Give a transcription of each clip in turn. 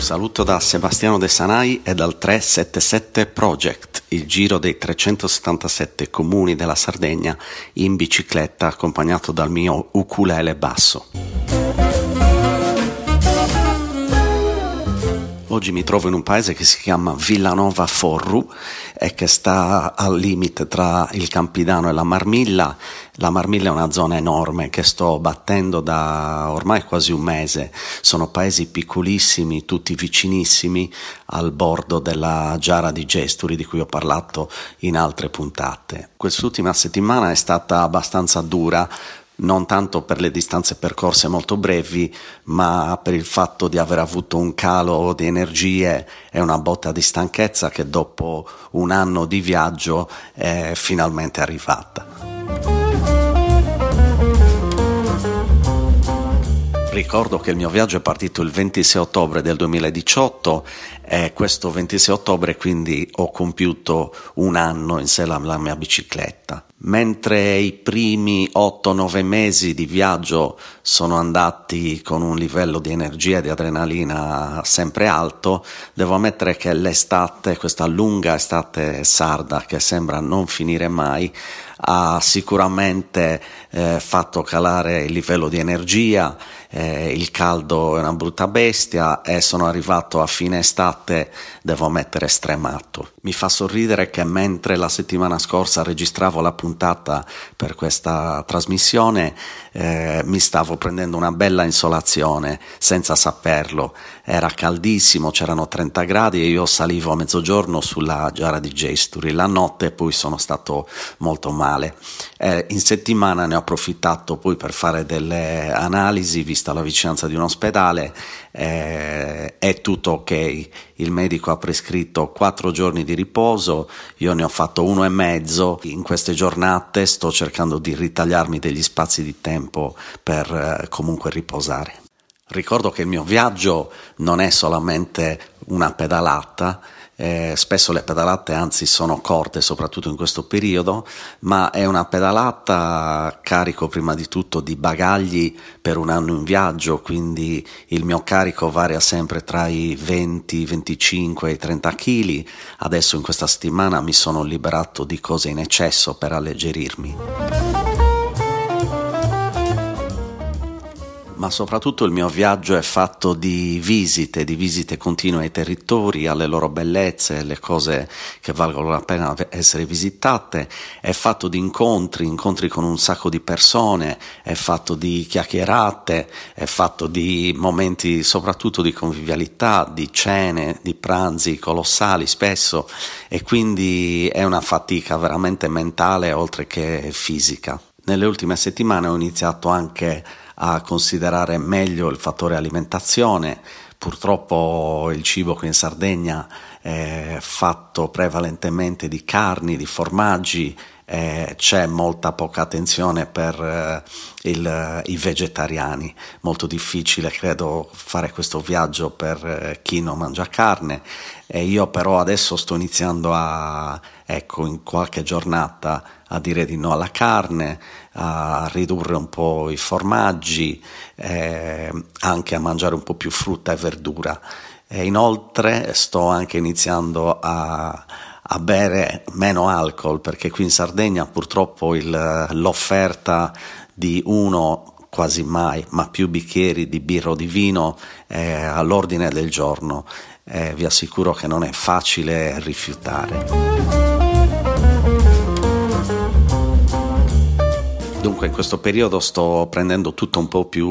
saluto da Sebastiano De Sanai e dal 377 Project, il giro dei 377 comuni della Sardegna in bicicletta accompagnato dal mio ukulele basso. Oggi mi trovo in un paese che si chiama Villanova Forru e che sta al limite tra il Campidano e la Marmilla. La Marmilla è una zona enorme che sto battendo da ormai quasi un mese. Sono paesi piccolissimi, tutti vicinissimi al bordo della Giara di Gesturi di cui ho parlato in altre puntate. Quest'ultima settimana è stata abbastanza dura non tanto per le distanze percorse molto brevi, ma per il fatto di aver avuto un calo di energie e una botta di stanchezza che dopo un anno di viaggio è finalmente arrivata. Ricordo che il mio viaggio è partito il 26 ottobre del 2018 e questo 26 ottobre quindi ho compiuto un anno in sé alla mia bicicletta. Mentre i primi 8-9 mesi di viaggio sono andati con un livello di energia e di adrenalina sempre alto, devo ammettere che l'estate, questa lunga estate sarda che sembra non finire mai, ha sicuramente eh, fatto calare il livello di energia, eh, il caldo è una brutta bestia e sono arrivato a fine estate, devo mettere stremato. Mi fa sorridere che mentre la settimana scorsa registravo la puntata per questa trasmissione eh, mi stavo prendendo una bella insolazione senza saperlo. Era caldissimo, c'erano 30 gradi e io salivo a mezzogiorno sulla giara di Gesturi. La notte poi sono stato molto male. Eh, in settimana ne ho approfittato poi per fare delle analisi, vista la vicinanza di un ospedale. Eh, è tutto ok. Il medico ha prescritto 4 giorni di riposo, io ne ho fatto uno e mezzo. In queste giornate sto cercando di ritagliarmi degli spazi di tempo per eh, comunque riposare. Ricordo che il mio viaggio non è solamente una pedalata, eh, spesso le pedalate anzi sono corte, soprattutto in questo periodo, ma è una pedalata carico prima di tutto di bagagli per un anno in viaggio, quindi il mio carico varia sempre tra i 20, 25 e i 30 kg. Adesso in questa settimana mi sono liberato di cose in eccesso per alleggerirmi. Ma soprattutto il mio viaggio è fatto di visite, di visite continue ai territori, alle loro bellezze, alle cose che valgono la pena essere visitate, è fatto di incontri, incontri con un sacco di persone, è fatto di chiacchierate, è fatto di momenti soprattutto di convivialità, di cene, di pranzi colossali spesso e quindi è una fatica veramente mentale oltre che fisica. Nelle ultime settimane ho iniziato anche a considerare meglio il fattore alimentazione. Purtroppo il cibo qui in Sardegna è fatto prevalentemente di carni, di formaggi, eh, c'è molta poca attenzione per eh, il, i vegetariani, molto difficile credo fare questo viaggio per eh, chi non mangia carne e io però adesso sto iniziando a, ecco, in qualche giornata a dire di no alla carne, a ridurre un po' i formaggi, eh, anche a mangiare un po' più frutta e verdura. E inoltre sto anche iniziando a, a bere meno alcol perché qui in Sardegna purtroppo il, l'offerta di uno quasi mai, ma più bicchieri di birra o di vino è all'ordine del giorno. Eh, vi assicuro che non è facile rifiutare. Dunque in questo periodo sto prendendo tutto un po' più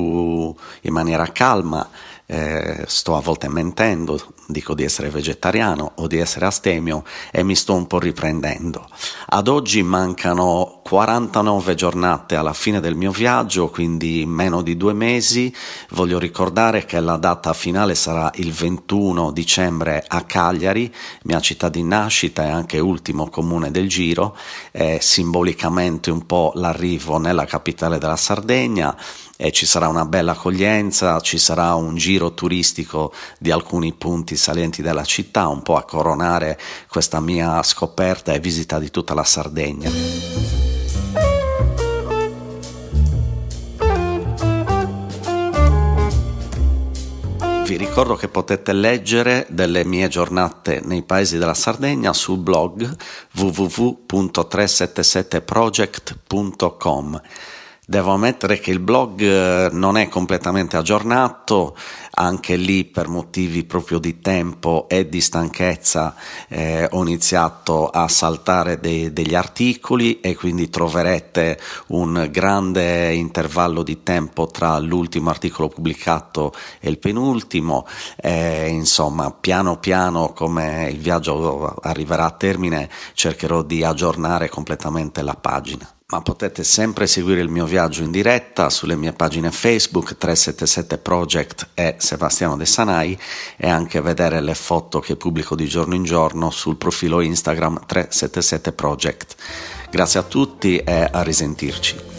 in maniera calma eh, sto a volte mentendo, dico di essere vegetariano o di essere astemio e mi sto un po' riprendendo. Ad oggi mancano 49 giornate alla fine del mio viaggio, quindi meno di due mesi. Voglio ricordare che la data finale sarà il 21 dicembre a Cagliari, mia città di nascita e anche ultimo comune del giro, è simbolicamente un po' l'arrivo nella capitale della Sardegna e ci sarà una bella accoglienza, ci sarà un giro turistico di alcuni punti salienti della città, un po' a coronare questa mia scoperta e visita di tutta la Sardegna. Vi ricordo che potete leggere delle mie giornate nei paesi della Sardegna sul blog www.377project.com Devo ammettere che il blog eh, non è completamente aggiornato, anche lì per motivi proprio di tempo e di stanchezza eh, ho iniziato a saltare dei, degli articoli e quindi troverete un grande intervallo di tempo tra l'ultimo articolo pubblicato e il penultimo. Eh, insomma, piano piano come il viaggio arriverà a termine cercherò di aggiornare completamente la pagina ma potete sempre seguire il mio viaggio in diretta sulle mie pagine Facebook 377 Project e Sebastiano De Sanai e anche vedere le foto che pubblico di giorno in giorno sul profilo Instagram 377 Project. Grazie a tutti e a risentirci.